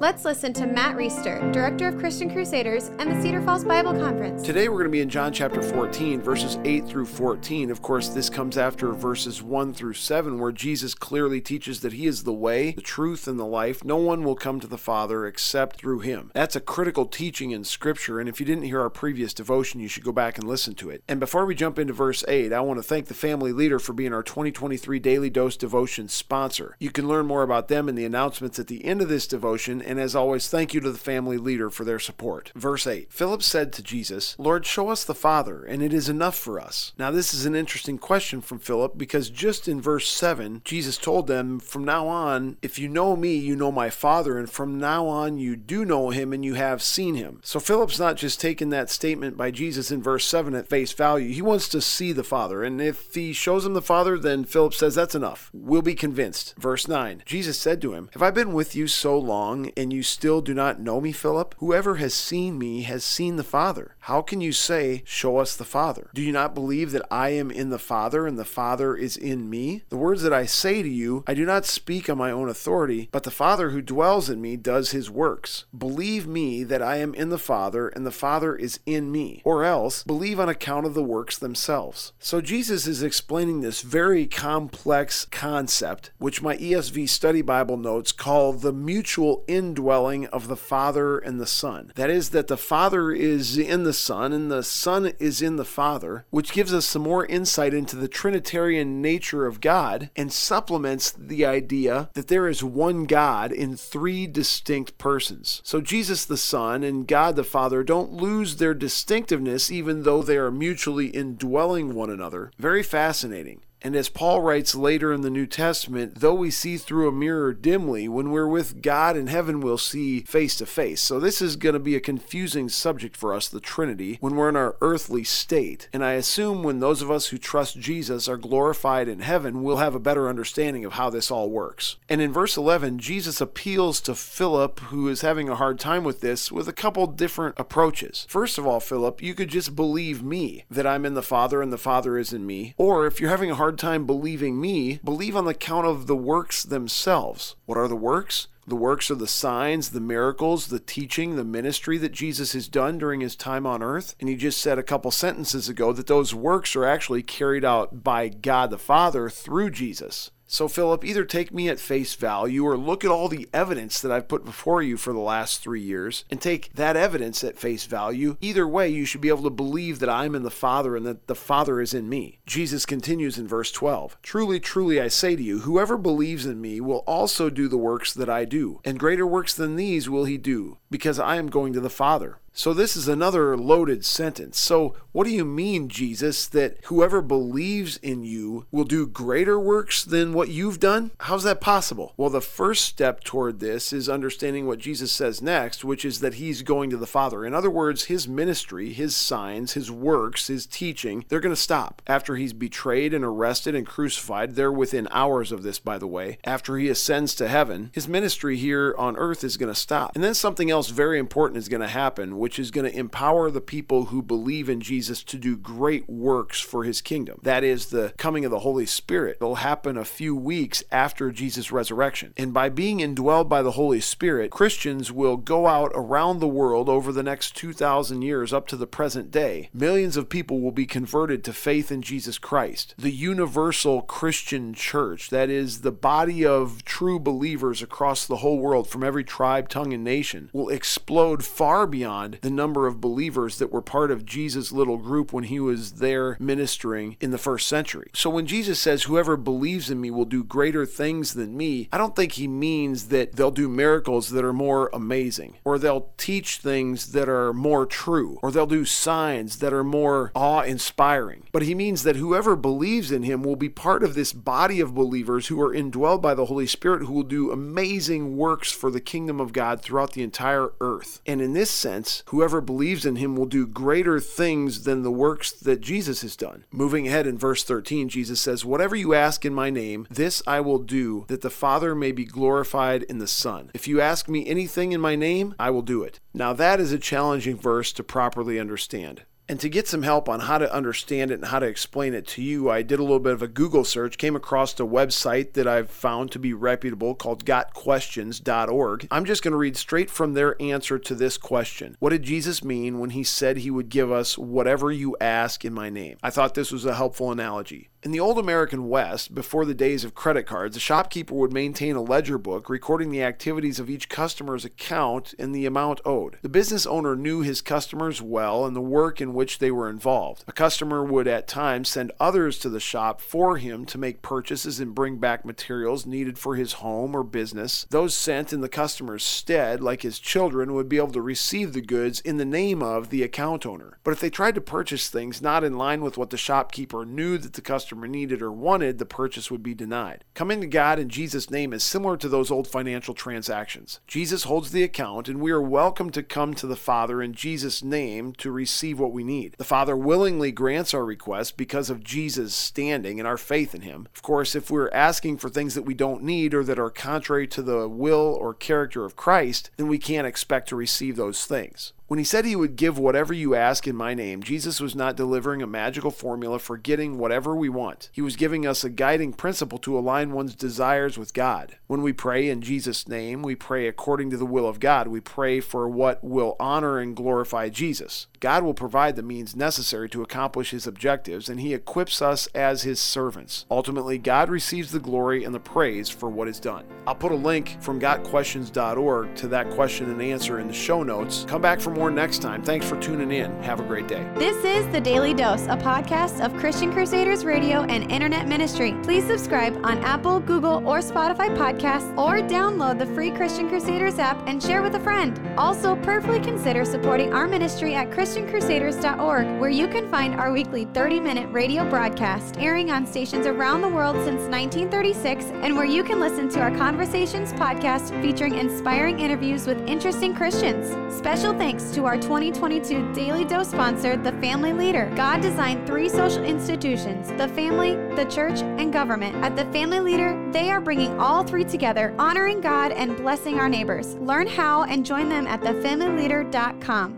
Let's listen to Matt Reisetter, Director of Christian Crusaders and the Cedar Falls Bible Conference. Today we're going to be in John chapter 14, verses 8 through 14. Of course, this comes after verses 1 through 7, where Jesus clearly teaches that He is the way, the truth, and the life. No one will come to the Father except through Him. That's a critical teaching in Scripture, and if you didn't hear our previous devotion, you should go back and listen to it. And before we jump into verse 8, I want to thank the family leader for being our 2023 Daily Dose Devotion sponsor. You can learn more about them in the announcements at the end of this devotion, and as always, thank you to the family leader for their support. Verse 8 Philip said to Jesus, Lord, show us the Father, and it is enough for us. Now, this is an interesting question from Philip because just in verse 7, Jesus told them, From now on, if you know me, you know my Father, and from now on, you do know him and you have seen him. So Philip's not just taking that statement by Jesus in verse 7 at face value. He wants to see the Father, and if he shows him the Father, then Philip says, That's enough. We'll be convinced. Verse 9 Jesus said to him, Have I been with you so long, and you still do not know me, Philip? Whoever has seen me has seen the Father. How can you say, Show us the Father? Do you not believe that I am in the Father and the Father is in me? The words that I say to you, I do not speak on my own authority, but the Father who dwells in me does his works. Believe me that I am in the Father and the Father is in me, or else believe on account of the works themselves. So Jesus is explaining this very complex concept, which my ESV study Bible notes call the mutual indwelling of the Father and the Son. That is, that the Father is in the Son and the Son is in the Father, which gives us some more insight into the Trinitarian nature of God and supplements the idea that there is one God in three distinct persons. So Jesus the Son and God the Father don't lose their distinctiveness even though they are mutually indwelling one another. Very fascinating. And as Paul writes later in the New Testament, though we see through a mirror dimly, when we're with God in heaven, we'll see face to face. So this is going to be a confusing subject for us, the Trinity, when we're in our earthly state. And I assume when those of us who trust Jesus are glorified in heaven, we'll have a better understanding of how this all works. And in verse 11, Jesus appeals to Philip, who is having a hard time with this, with a couple different approaches. First of all, Philip, you could just believe me that I'm in the Father and the Father is in me. Or if you're having a hard time believing me, believe on the count of the works themselves. What are the works? The works are the signs, the miracles, the teaching, the ministry that Jesus has done during his time on earth. And he just said a couple sentences ago that those works are actually carried out by God the Father through Jesus. So, Philip, either take me at face value or look at all the evidence that I've put before you for the last three years and take that evidence at face value. Either way, you should be able to believe that I'm in the Father and that the Father is in me. Jesus continues in verse 12 Truly, truly, I say to you, whoever believes in me will also do the works that I do, and greater works than these will he do, because I am going to the Father. So, this is another loaded sentence. So, what do you mean, Jesus, that whoever believes in you will do greater works than what you've done? How's that possible? Well, the first step toward this is understanding what Jesus says next, which is that he's going to the Father. In other words, his ministry, his signs, his works, his teaching, they're going to stop. After he's betrayed and arrested and crucified, they're within hours of this, by the way. After he ascends to heaven, his ministry here on earth is going to stop. And then something else very important is going to happen, which is going to empower the people who believe in Jesus to do great works for his kingdom. That is the coming of the Holy Spirit. It'll happen a few weeks after Jesus' resurrection. And by being indwelled by the Holy Spirit, Christians will go out around the world over the next 2,000 years up to the present day. Millions of people will be converted to faith in Jesus Christ. The universal Christian church, that is the body of true believers across the whole world from every tribe, tongue, and nation, will explode far beyond the number of believers that were part of Jesus' little group when he was there ministering in the first century. So when Jesus says, Whoever believes in me will do greater things than me, I don't think he means that they'll do miracles that are more amazing, or they'll teach things that are more true, or they'll do signs that are more awe inspiring. But he means that whoever believes in him will be part of this body of believers who are indwelled by the Holy Spirit who will do amazing works for the kingdom of God throughout the entire entire earth. And in this sense, whoever believes in him will do greater things than the works that Jesus has done. Moving ahead in verse 13, Jesus says, Whatever you ask in my name, this I will do, that the Father may be glorified in the Son. If you ask me anything in my name, I will do it. Now, that is a challenging verse to properly understand. And to get some help on how to understand it and how to explain it to you, I did a little bit of a Google search, came across a website that I've found to be reputable called gotquestions.org. I'm just going to read straight from their answer to this question What did Jesus mean when he said he would give us whatever you ask in my name? I thought this was a helpful analogy. In the old American West, before the days of credit cards, a shopkeeper would maintain a ledger book recording the activities of each customer's account and the amount owed. The business owner knew his customers well and the work in which they were involved. A customer would at times send others to the shop for him to make purchases and bring back materials needed for his home or business. Those sent in the customer's stead, like his children, would be able to receive the goods in the name of the account owner. But if they tried to purchase things not in line with what the shopkeeper knew that the customer needed or wanted, the purchase would be denied. Coming to God in Jesus' name is similar to those old financial transactions. Jesus holds the account, and we are welcome to come to the Father in Jesus' name to receive what we need. The Father willingly grants our request because of Jesus' standing and our faith in Him. Of course, if we're asking for things that we don't need or that are contrary to the will or character of Christ, then we can't expect to receive those things. When he said he would give whatever you ask in my name, Jesus was not delivering a magical formula for getting whatever we want. He was giving us a guiding principle to align one's desires with God. When we pray in Jesus' name, we pray according to the will of God. We pray for what will honor and glorify Jesus. God will provide the means necessary to accomplish his objectives, and he equips us as his servants. Ultimately, God receives the glory and the praise for what is done. I'll put a link from gotquestions.org to that question and answer in the show notes. Come back for more next time. Thanks for tuning in. Have a great day. This is The Daily Dose, a podcast of Christian Crusaders Radio and Internet Ministry. Please subscribe on Apple, Google, or Spotify podcasts, or download the free Christian Crusaders app and share with a friend. Also, prayerfully consider supporting our ministry at ChristianCrusaders.org, where you can find our weekly 30 minute radio broadcast airing on stations around the world since 1936, and where you can listen to our Conversations podcast featuring inspiring interviews with interesting Christians. Special thanks to our 2022 Daily Dose sponsor, The Family Leader. God designed three social institutions the family, the church, and government. At The Family Leader, they are bringing all three together, honoring God and blessing our neighbors. Learn how and join them at thefamilyleader.com.